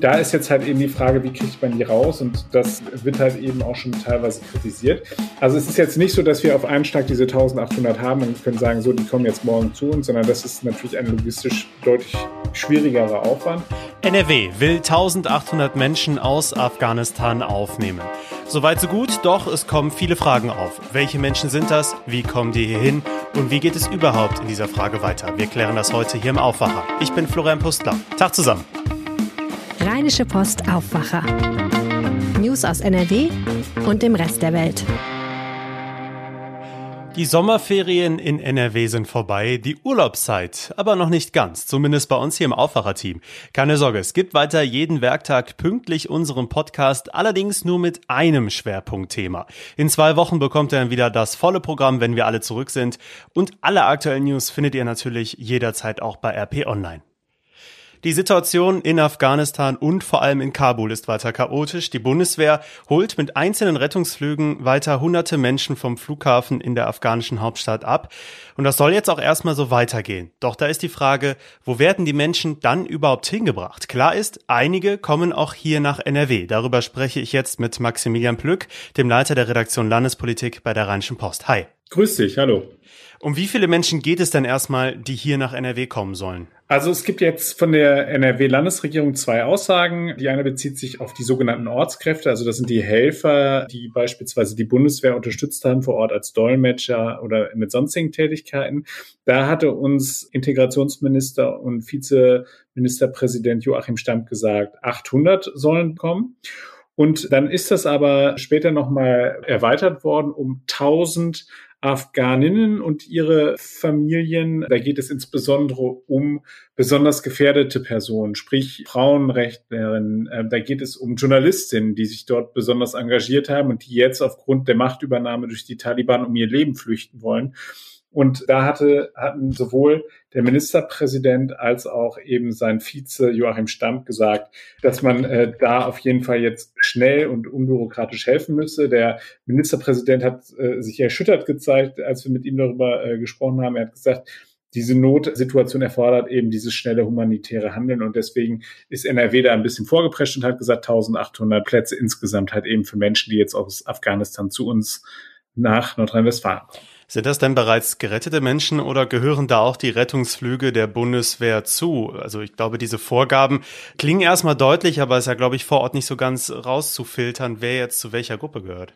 da ist jetzt halt eben die Frage, wie kriegt man die raus? Und das wird halt eben auch schon teilweise kritisiert. Also es ist jetzt nicht so, dass wir auf einen Schlag diese 1800 haben und können sagen, so, die kommen jetzt morgen zu uns, sondern das ist natürlich ein logistisch deutlich schwierigerer Aufwand. NRW will 1800 Menschen aus Afghanistan aufnehmen. Soweit so gut, doch es kommen viele Fragen auf. Welche Menschen sind das? Wie kommen die hier hin? Und wie geht es überhaupt in dieser Frage weiter? Wir klären das heute hier im Aufwacher. Ich bin Florian Pustler. Tag zusammen. Rheinische Post Aufwacher. News aus NRW und dem Rest der Welt. Die Sommerferien in NRW sind vorbei, die Urlaubszeit aber noch nicht ganz, zumindest bei uns hier im Aufwacherteam. Keine Sorge, es gibt weiter jeden Werktag pünktlich unseren Podcast, allerdings nur mit einem Schwerpunktthema. In zwei Wochen bekommt ihr dann wieder das volle Programm, wenn wir alle zurück sind. Und alle aktuellen News findet ihr natürlich jederzeit auch bei RP Online. Die Situation in Afghanistan und vor allem in Kabul ist weiter chaotisch. Die Bundeswehr holt mit einzelnen Rettungsflügen weiter hunderte Menschen vom Flughafen in der afghanischen Hauptstadt ab. Und das soll jetzt auch erstmal so weitergehen. Doch da ist die Frage, wo werden die Menschen dann überhaupt hingebracht? Klar ist, einige kommen auch hier nach NRW. Darüber spreche ich jetzt mit Maximilian Plück, dem Leiter der Redaktion Landespolitik bei der Rheinischen Post. Hi. Grüß dich, hallo. Um wie viele Menschen geht es denn erstmal, die hier nach NRW kommen sollen? Also es gibt jetzt von der NRW-Landesregierung zwei Aussagen. Die eine bezieht sich auf die sogenannten Ortskräfte. Also das sind die Helfer, die beispielsweise die Bundeswehr unterstützt haben vor Ort als Dolmetscher oder mit sonstigen Tätigkeiten. Da hatte uns Integrationsminister und Vizeministerpräsident Joachim Stamp gesagt, 800 sollen kommen. Und dann ist das aber später nochmal erweitert worden um 1000 Afghaninnen und ihre Familien. Da geht es insbesondere um besonders gefährdete Personen, sprich Frauenrechtlerinnen. Äh, da geht es um Journalistinnen, die sich dort besonders engagiert haben und die jetzt aufgrund der Machtübernahme durch die Taliban um ihr Leben flüchten wollen. Und da hatte, hatten sowohl der Ministerpräsident als auch eben sein Vize Joachim Stamp gesagt, dass man äh, da auf jeden Fall jetzt schnell und unbürokratisch helfen müsse. Der Ministerpräsident hat äh, sich erschüttert gezeigt, als wir mit ihm darüber äh, gesprochen haben. Er hat gesagt, diese Notsituation erfordert eben dieses schnelle humanitäre Handeln und deswegen ist NRW da ein bisschen vorgeprescht und hat gesagt, 1800 Plätze insgesamt halt eben für Menschen, die jetzt aus Afghanistan zu uns nach Nordrhein-Westfalen kommen. Sind das denn bereits gerettete Menschen oder gehören da auch die Rettungsflüge der Bundeswehr zu? Also ich glaube, diese Vorgaben klingen erstmal deutlich, aber es ist ja, glaube ich, vor Ort nicht so ganz rauszufiltern, wer jetzt zu welcher Gruppe gehört.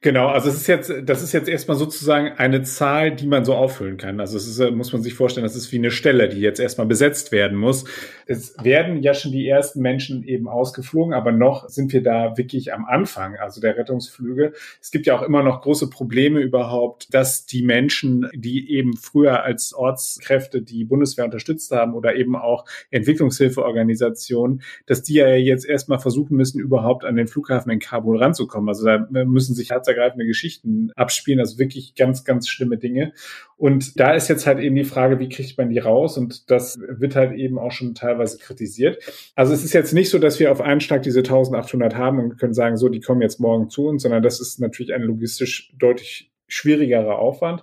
Genau, also es ist jetzt, das ist jetzt erstmal sozusagen eine Zahl, die man so auffüllen kann. Also es ist, muss man sich vorstellen, das ist wie eine Stelle, die jetzt erstmal besetzt werden muss. Es werden ja schon die ersten Menschen eben ausgeflogen, aber noch sind wir da wirklich am Anfang, also der Rettungsflüge. Es gibt ja auch immer noch große Probleme überhaupt, dass die die Menschen, die eben früher als Ortskräfte die Bundeswehr unterstützt haben oder eben auch Entwicklungshilfeorganisationen, dass die ja jetzt erstmal versuchen müssen, überhaupt an den Flughafen in Kabul ranzukommen. Also da müssen sich herzergreifende Geschichten abspielen, also wirklich ganz, ganz schlimme Dinge. Und da ist jetzt halt eben die Frage, wie kriegt man die raus? Und das wird halt eben auch schon teilweise kritisiert. Also es ist jetzt nicht so, dass wir auf einen Schlag diese 1800 haben und können sagen, so, die kommen jetzt morgen zu uns, sondern das ist natürlich ein logistisch deutlich schwierigerer Aufwand.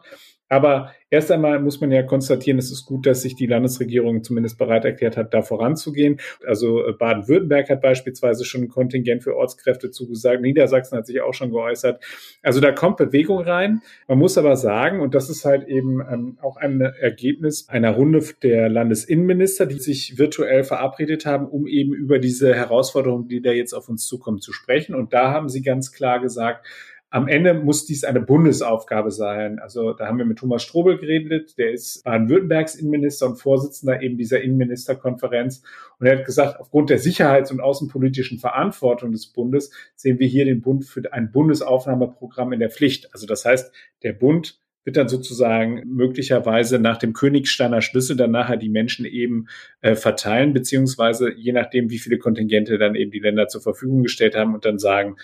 Aber erst einmal muss man ja konstatieren, es ist gut, dass sich die Landesregierung zumindest bereit erklärt hat, da voranzugehen. Also äh, Baden-Württemberg hat beispielsweise schon ein Kontingent für Ortskräfte zugesagt. Niedersachsen hat sich auch schon geäußert. Also da kommt Bewegung rein. Man muss aber sagen, und das ist halt eben ähm, auch ein Ergebnis einer Runde der Landesinnenminister, die sich virtuell verabredet haben, um eben über diese Herausforderungen, die da jetzt auf uns zukommen, zu sprechen. Und da haben sie ganz klar gesagt, am Ende muss dies eine Bundesaufgabe sein. Also da haben wir mit Thomas Strobel geredet, der ist Baden-Württembergs Innenminister und Vorsitzender eben dieser Innenministerkonferenz. Und er hat gesagt, aufgrund der sicherheits- und außenpolitischen Verantwortung des Bundes sehen wir hier den Bund für ein Bundesaufnahmeprogramm in der Pflicht. Also das heißt, der Bund wird dann sozusagen möglicherweise nach dem Königsteiner Schlüssel dann nachher die Menschen eben äh, verteilen, beziehungsweise je nachdem, wie viele Kontingente dann eben die Länder zur Verfügung gestellt haben und dann sagen,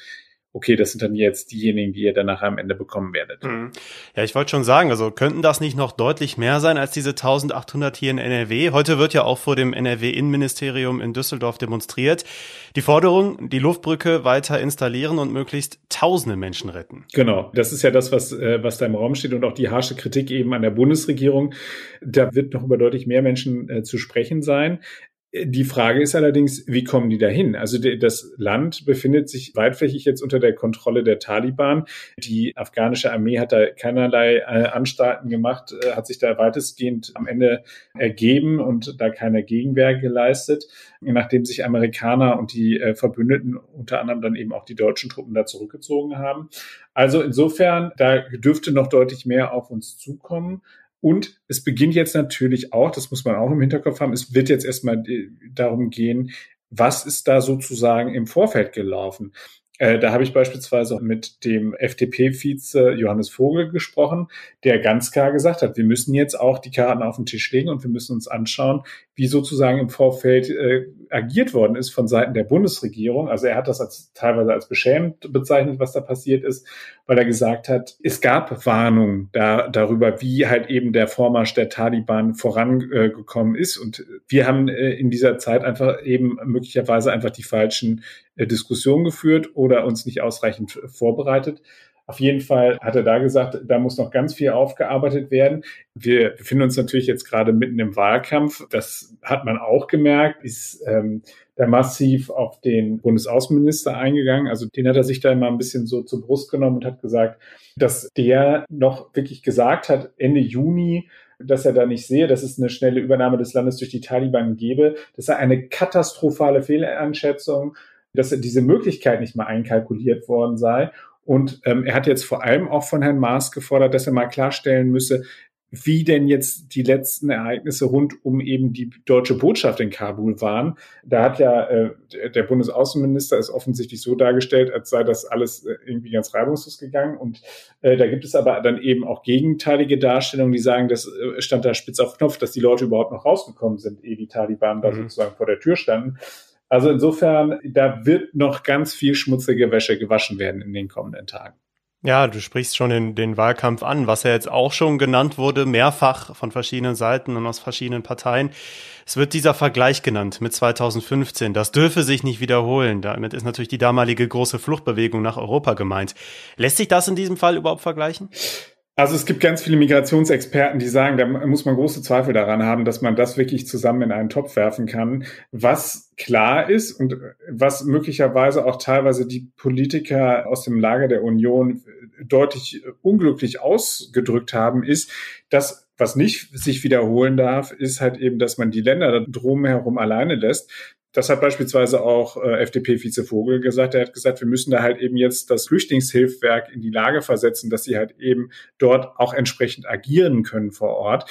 okay, das sind dann jetzt diejenigen, die ihr dann nachher am Ende bekommen werdet. Mhm. Ja, ich wollte schon sagen, also könnten das nicht noch deutlich mehr sein als diese 1800 hier in NRW? Heute wird ja auch vor dem NRW-Innenministerium in Düsseldorf demonstriert. Die Forderung, die Luftbrücke weiter installieren und möglichst tausende Menschen retten. Genau, das ist ja das, was, äh, was da im Raum steht und auch die harsche Kritik eben an der Bundesregierung. Da wird noch über deutlich mehr Menschen äh, zu sprechen sein. Die Frage ist allerdings, wie kommen die dahin? Also das Land befindet sich weitflächig jetzt unter der Kontrolle der Taliban. Die afghanische Armee hat da keinerlei äh, Anstalten gemacht, äh, hat sich da weitestgehend am Ende ergeben und da keine Gegenwehr geleistet, nachdem sich Amerikaner und die äh, Verbündeten, unter anderem dann eben auch die deutschen Truppen da zurückgezogen haben. Also insofern, da dürfte noch deutlich mehr auf uns zukommen. Und es beginnt jetzt natürlich auch, das muss man auch im Hinterkopf haben, es wird jetzt erstmal äh, darum gehen, was ist da sozusagen im Vorfeld gelaufen? Äh, da habe ich beispielsweise mit dem FDP-Vize Johannes Vogel gesprochen, der ganz klar gesagt hat, wir müssen jetzt auch die Karten auf den Tisch legen und wir müssen uns anschauen, wie sozusagen im Vorfeld äh, agiert worden ist von Seiten der Bundesregierung. Also er hat das als, teilweise als beschämend bezeichnet, was da passiert ist, weil er gesagt hat, es gab Warnungen da, darüber, wie halt eben der Vormarsch der Taliban vorangekommen ist. Und wir haben äh, in dieser Zeit einfach eben möglicherweise einfach die falschen äh, Diskussionen geführt oder uns nicht ausreichend vorbereitet. Auf jeden Fall hat er da gesagt, da muss noch ganz viel aufgearbeitet werden. Wir befinden uns natürlich jetzt gerade mitten im Wahlkampf. Das hat man auch gemerkt, ist ähm, da massiv auf den Bundesaußenminister eingegangen. Also den hat er sich da immer ein bisschen so zur Brust genommen und hat gesagt, dass der noch wirklich gesagt hat, Ende Juni, dass er da nicht sehe, dass es eine schnelle Übernahme des Landes durch die Taliban gäbe. Das sei eine katastrophale Fehlanschätzung, dass diese Möglichkeit nicht mal einkalkuliert worden sei. Und ähm, er hat jetzt vor allem auch von Herrn Maas gefordert, dass er mal klarstellen müsse, wie denn jetzt die letzten Ereignisse rund um eben die deutsche Botschaft in Kabul waren. Da hat ja äh, der Bundesaußenminister es offensichtlich so dargestellt, als sei das alles äh, irgendwie ganz reibungslos gegangen. Und äh, da gibt es aber dann eben auch gegenteilige Darstellungen, die sagen, das äh, stand da spitz auf Knopf, dass die Leute überhaupt noch rausgekommen sind, ehe die Taliban da mhm. sozusagen vor der Tür standen. Also insofern, da wird noch ganz viel schmutzige Wäsche gewaschen werden in den kommenden Tagen. Ja, du sprichst schon den, den Wahlkampf an, was ja jetzt auch schon genannt wurde, mehrfach von verschiedenen Seiten und aus verschiedenen Parteien. Es wird dieser Vergleich genannt mit 2015. Das dürfe sich nicht wiederholen. Damit ist natürlich die damalige große Fluchtbewegung nach Europa gemeint. Lässt sich das in diesem Fall überhaupt vergleichen? Also es gibt ganz viele Migrationsexperten, die sagen, da muss man große Zweifel daran haben, dass man das wirklich zusammen in einen Topf werfen kann. Was klar ist und was möglicherweise auch teilweise die Politiker aus dem Lager der Union deutlich unglücklich ausgedrückt haben, ist, dass was nicht sich wiederholen darf, ist halt eben, dass man die Länder drumherum alleine lässt. Das hat beispielsweise auch äh, FDP-Vize Vogel gesagt. Er hat gesagt, wir müssen da halt eben jetzt das Flüchtlingshilfswerk in die Lage versetzen, dass sie halt eben dort auch entsprechend agieren können vor Ort.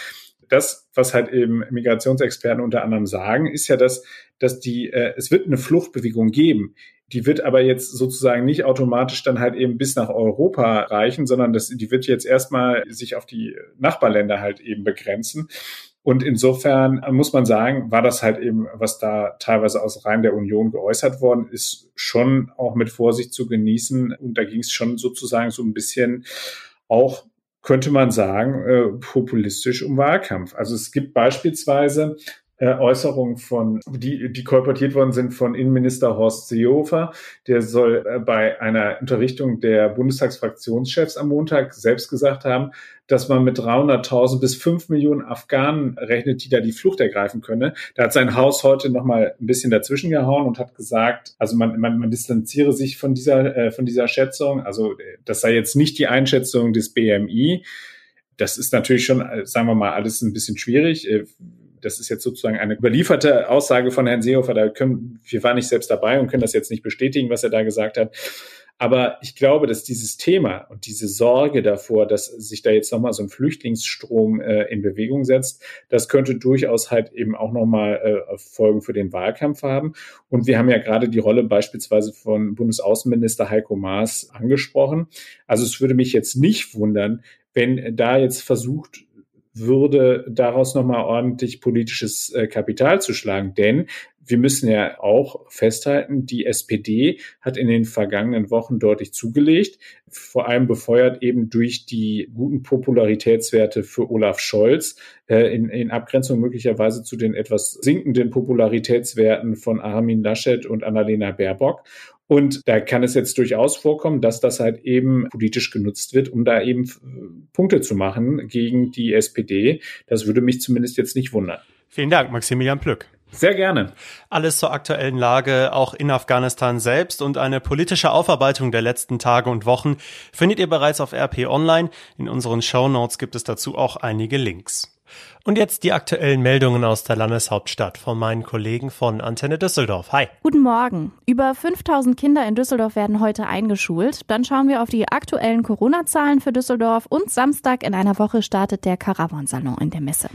Das, was halt eben Migrationsexperten unter anderem sagen, ist ja, dass, dass die, äh, es wird eine Fluchtbewegung geben. Die wird aber jetzt sozusagen nicht automatisch dann halt eben bis nach Europa reichen, sondern das, die wird jetzt erstmal sich auf die Nachbarländer halt eben begrenzen. Und insofern muss man sagen, war das halt eben, was da teilweise aus Reihen der Union geäußert worden ist, schon auch mit Vorsicht zu genießen. Und da ging es schon sozusagen so ein bisschen auch könnte man sagen, äh, populistisch um Wahlkampf. Also es gibt beispielsweise äh, Äußerungen von, die, die kolportiert worden sind von Innenminister Horst Seehofer. Der soll äh, bei einer Unterrichtung der Bundestagsfraktionschefs am Montag selbst gesagt haben, dass man mit 300.000 bis 5 Millionen Afghanen rechnet, die da die Flucht ergreifen könne. Da hat sein Haus heute noch mal ein bisschen dazwischen gehauen und hat gesagt, also man, man, man distanziere sich von dieser, äh, von dieser Schätzung. Also das sei jetzt nicht die Einschätzung des BMI. Das ist natürlich schon, äh, sagen wir mal, alles ein bisschen schwierig. Das ist jetzt sozusagen eine überlieferte Aussage von Herrn Seehofer. Da können, wir waren nicht selbst dabei und können das jetzt nicht bestätigen, was er da gesagt hat. Aber ich glaube, dass dieses Thema und diese Sorge davor, dass sich da jetzt nochmal so ein Flüchtlingsstrom äh, in Bewegung setzt, das könnte durchaus halt eben auch nochmal äh, Folgen für den Wahlkampf haben. Und wir haben ja gerade die Rolle beispielsweise von Bundesaußenminister Heiko Maas angesprochen. Also es würde mich jetzt nicht wundern, wenn da jetzt versucht würde, daraus nochmal ordentlich politisches äh, Kapital zu schlagen. Denn wir müssen ja auch festhalten, die SPD hat in den vergangenen Wochen deutlich zugelegt, vor allem befeuert eben durch die guten Popularitätswerte für Olaf Scholz, äh, in, in Abgrenzung möglicherweise zu den etwas sinkenden Popularitätswerten von Armin Laschet und Annalena Baerbock. Und da kann es jetzt durchaus vorkommen, dass das halt eben politisch genutzt wird, um da eben Punkte zu machen gegen die SPD. Das würde mich zumindest jetzt nicht wundern. Vielen Dank, Maximilian Plück. Sehr gerne. Alles zur aktuellen Lage auch in Afghanistan selbst und eine politische Aufarbeitung der letzten Tage und Wochen findet ihr bereits auf RP Online. In unseren Show Notes gibt es dazu auch einige Links. Und jetzt die aktuellen Meldungen aus der Landeshauptstadt von meinen Kollegen von Antenne Düsseldorf. Hi. Guten Morgen. Über 5000 Kinder in Düsseldorf werden heute eingeschult. Dann schauen wir auf die aktuellen Corona-Zahlen für Düsseldorf und Samstag in einer Woche startet der Caravansalon in der Messe.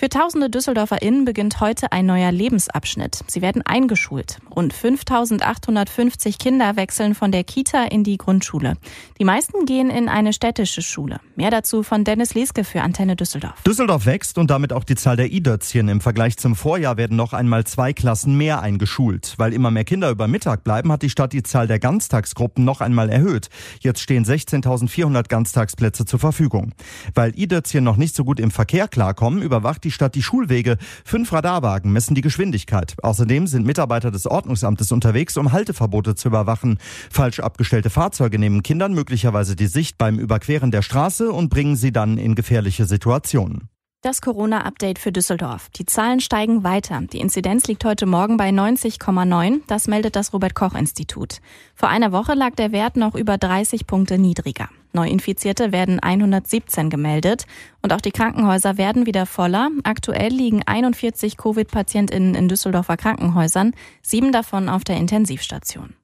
Für tausende DüsseldorferInnen beginnt heute ein neuer Lebensabschnitt. Sie werden eingeschult. Rund 5850 Kinder wechseln von der Kita in die Grundschule. Die meisten gehen in eine städtische Schule. Mehr dazu von Dennis Leske für Antenne Düsseldorf. Düsseldorf wächst und damit auch die Zahl der I-Dötzchen. Im Vergleich zum Vorjahr werden noch einmal zwei Klassen mehr eingeschult. Weil immer mehr Kinder über Mittag bleiben, hat die Stadt die Zahl der Ganztagsgruppen noch einmal erhöht. Jetzt stehen 16.400 Ganztagsplätze zur Verfügung. Weil I-Dötzchen noch nicht so gut im Verkehr klarkommen, überwacht die die Stadt die Schulwege. Fünf Radarwagen messen die Geschwindigkeit. Außerdem sind Mitarbeiter des Ordnungsamtes unterwegs, um Halteverbote zu überwachen. Falsch abgestellte Fahrzeuge nehmen Kindern möglicherweise die Sicht beim Überqueren der Straße und bringen sie dann in gefährliche Situationen. Das Corona-Update für Düsseldorf. Die Zahlen steigen weiter. Die Inzidenz liegt heute Morgen bei 90,9. Das meldet das Robert-Koch-Institut. Vor einer Woche lag der Wert noch über 30 Punkte niedriger. Neuinfizierte werden 117 gemeldet und auch die Krankenhäuser werden wieder voller. Aktuell liegen 41 Covid-PatientInnen in Düsseldorfer Krankenhäusern, sieben davon auf der Intensivstation.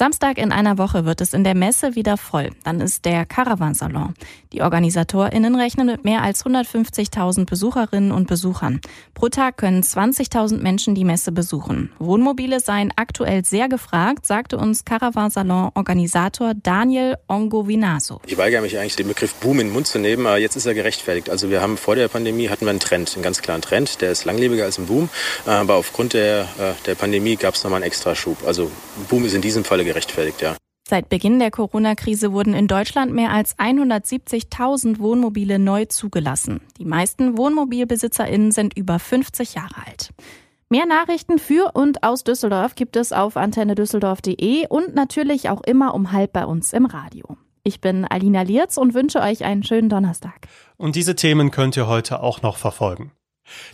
Samstag in einer Woche wird es in der Messe wieder voll. Dann ist der Caravansalon. Die OrganisatorInnen rechnen mit mehr als 150.000 Besucherinnen und Besuchern. Pro Tag können 20.000 Menschen die Messe besuchen. Wohnmobile seien aktuell sehr gefragt, sagte uns Caravansalon-Organisator Daniel Ongovinaso. Ich weigere mich eigentlich, den Begriff Boom in den Mund zu nehmen, aber jetzt ist er gerechtfertigt. Also wir haben vor der Pandemie hatten wir einen Trend, einen ganz klaren Trend. Der ist langlebiger als ein Boom, aber aufgrund der, äh, der Pandemie gab es nochmal einen Extraschub. Also Boom ist in diesem Falle gerechtfertigt, ja. Seit Beginn der Corona-Krise wurden in Deutschland mehr als 170.000 Wohnmobile neu zugelassen. Die meisten WohnmobilbesitzerInnen sind über 50 Jahre alt. Mehr Nachrichten für und aus Düsseldorf gibt es auf antennedüsseldorf.de und natürlich auch immer um halb bei uns im Radio. Ich bin Alina Lierz und wünsche euch einen schönen Donnerstag. Und diese Themen könnt ihr heute auch noch verfolgen.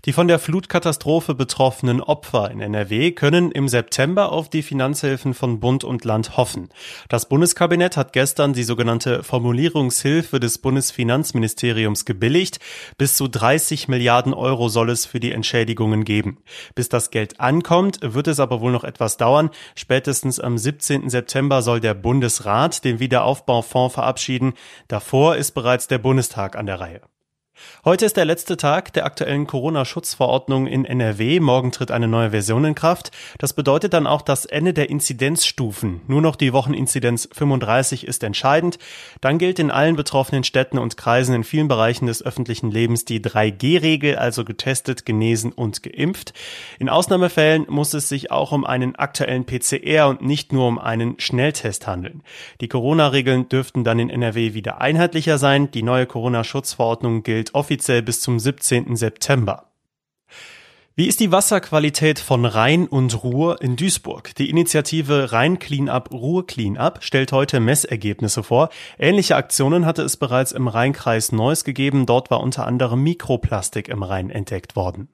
Die von der Flutkatastrophe betroffenen Opfer in NRW können im September auf die Finanzhilfen von Bund und Land hoffen. Das Bundeskabinett hat gestern die sogenannte Formulierungshilfe des Bundesfinanzministeriums gebilligt. Bis zu 30 Milliarden Euro soll es für die Entschädigungen geben. Bis das Geld ankommt, wird es aber wohl noch etwas dauern. Spätestens am 17. September soll der Bundesrat den Wiederaufbaufonds verabschieden. Davor ist bereits der Bundestag an der Reihe. Heute ist der letzte Tag der aktuellen Corona-Schutzverordnung in NRW. Morgen tritt eine neue Version in Kraft. Das bedeutet dann auch das Ende der Inzidenzstufen. Nur noch die Wocheninzidenz 35 ist entscheidend. Dann gilt in allen betroffenen Städten und Kreisen in vielen Bereichen des öffentlichen Lebens die 3G-Regel, also getestet, genesen und geimpft. In Ausnahmefällen muss es sich auch um einen aktuellen PCR und nicht nur um einen Schnelltest handeln. Die Corona-Regeln dürften dann in NRW wieder einheitlicher sein. Die neue Corona-Schutzverordnung gilt gilt offiziell bis zum 17. September. Wie ist die Wasserqualität von Rhein und Ruhr in Duisburg? Die Initiative Rhein Cleanup Ruhr Cleanup stellt heute Messergebnisse vor. Ähnliche Aktionen hatte es bereits im Rheinkreis Neuss gegeben. Dort war unter anderem Mikroplastik im Rhein entdeckt worden.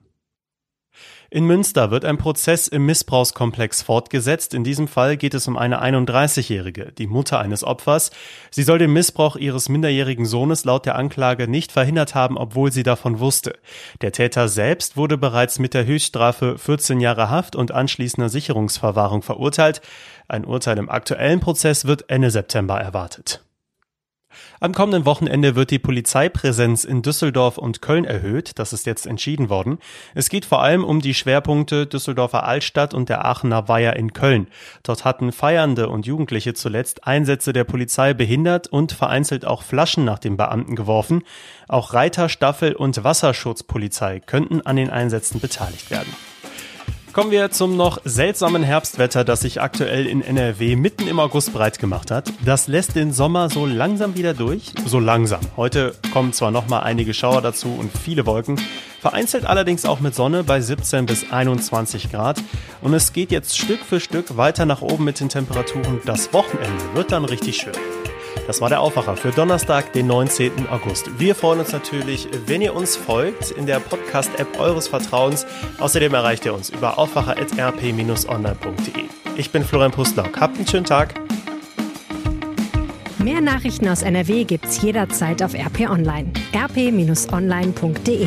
In Münster wird ein Prozess im Missbrauchskomplex fortgesetzt. In diesem Fall geht es um eine 31-Jährige, die Mutter eines Opfers. Sie soll den Missbrauch ihres minderjährigen Sohnes laut der Anklage nicht verhindert haben, obwohl sie davon wusste. Der Täter selbst wurde bereits mit der Höchststrafe 14 Jahre Haft und anschließender Sicherungsverwahrung verurteilt. Ein Urteil im aktuellen Prozess wird Ende September erwartet. Am kommenden Wochenende wird die Polizeipräsenz in Düsseldorf und Köln erhöht. Das ist jetzt entschieden worden. Es geht vor allem um die Schwerpunkte Düsseldorfer Altstadt und der Aachener Weiher in Köln. Dort hatten Feiernde und Jugendliche zuletzt Einsätze der Polizei behindert und vereinzelt auch Flaschen nach den Beamten geworfen. Auch Reiter, Staffel und Wasserschutzpolizei könnten an den Einsätzen beteiligt werden. Kommen wir zum noch seltsamen Herbstwetter, das sich aktuell in NRW mitten im August breit gemacht hat. Das lässt den Sommer so langsam wieder durch. So langsam. Heute kommen zwar noch mal einige Schauer dazu und viele Wolken, vereinzelt allerdings auch mit Sonne bei 17 bis 21 Grad. Und es geht jetzt Stück für Stück weiter nach oben mit den Temperaturen. Das Wochenende wird dann richtig schön. Das war der Aufwacher für Donnerstag, den 19. August. Wir freuen uns natürlich, wenn ihr uns folgt in der Podcast-App eures Vertrauens. Außerdem erreicht ihr uns über aufwacher.rp-online.de. Ich bin Florian Pustlauk. Habt einen schönen Tag. Mehr Nachrichten aus NRW gibt's jederzeit auf RP Online. rp-online.de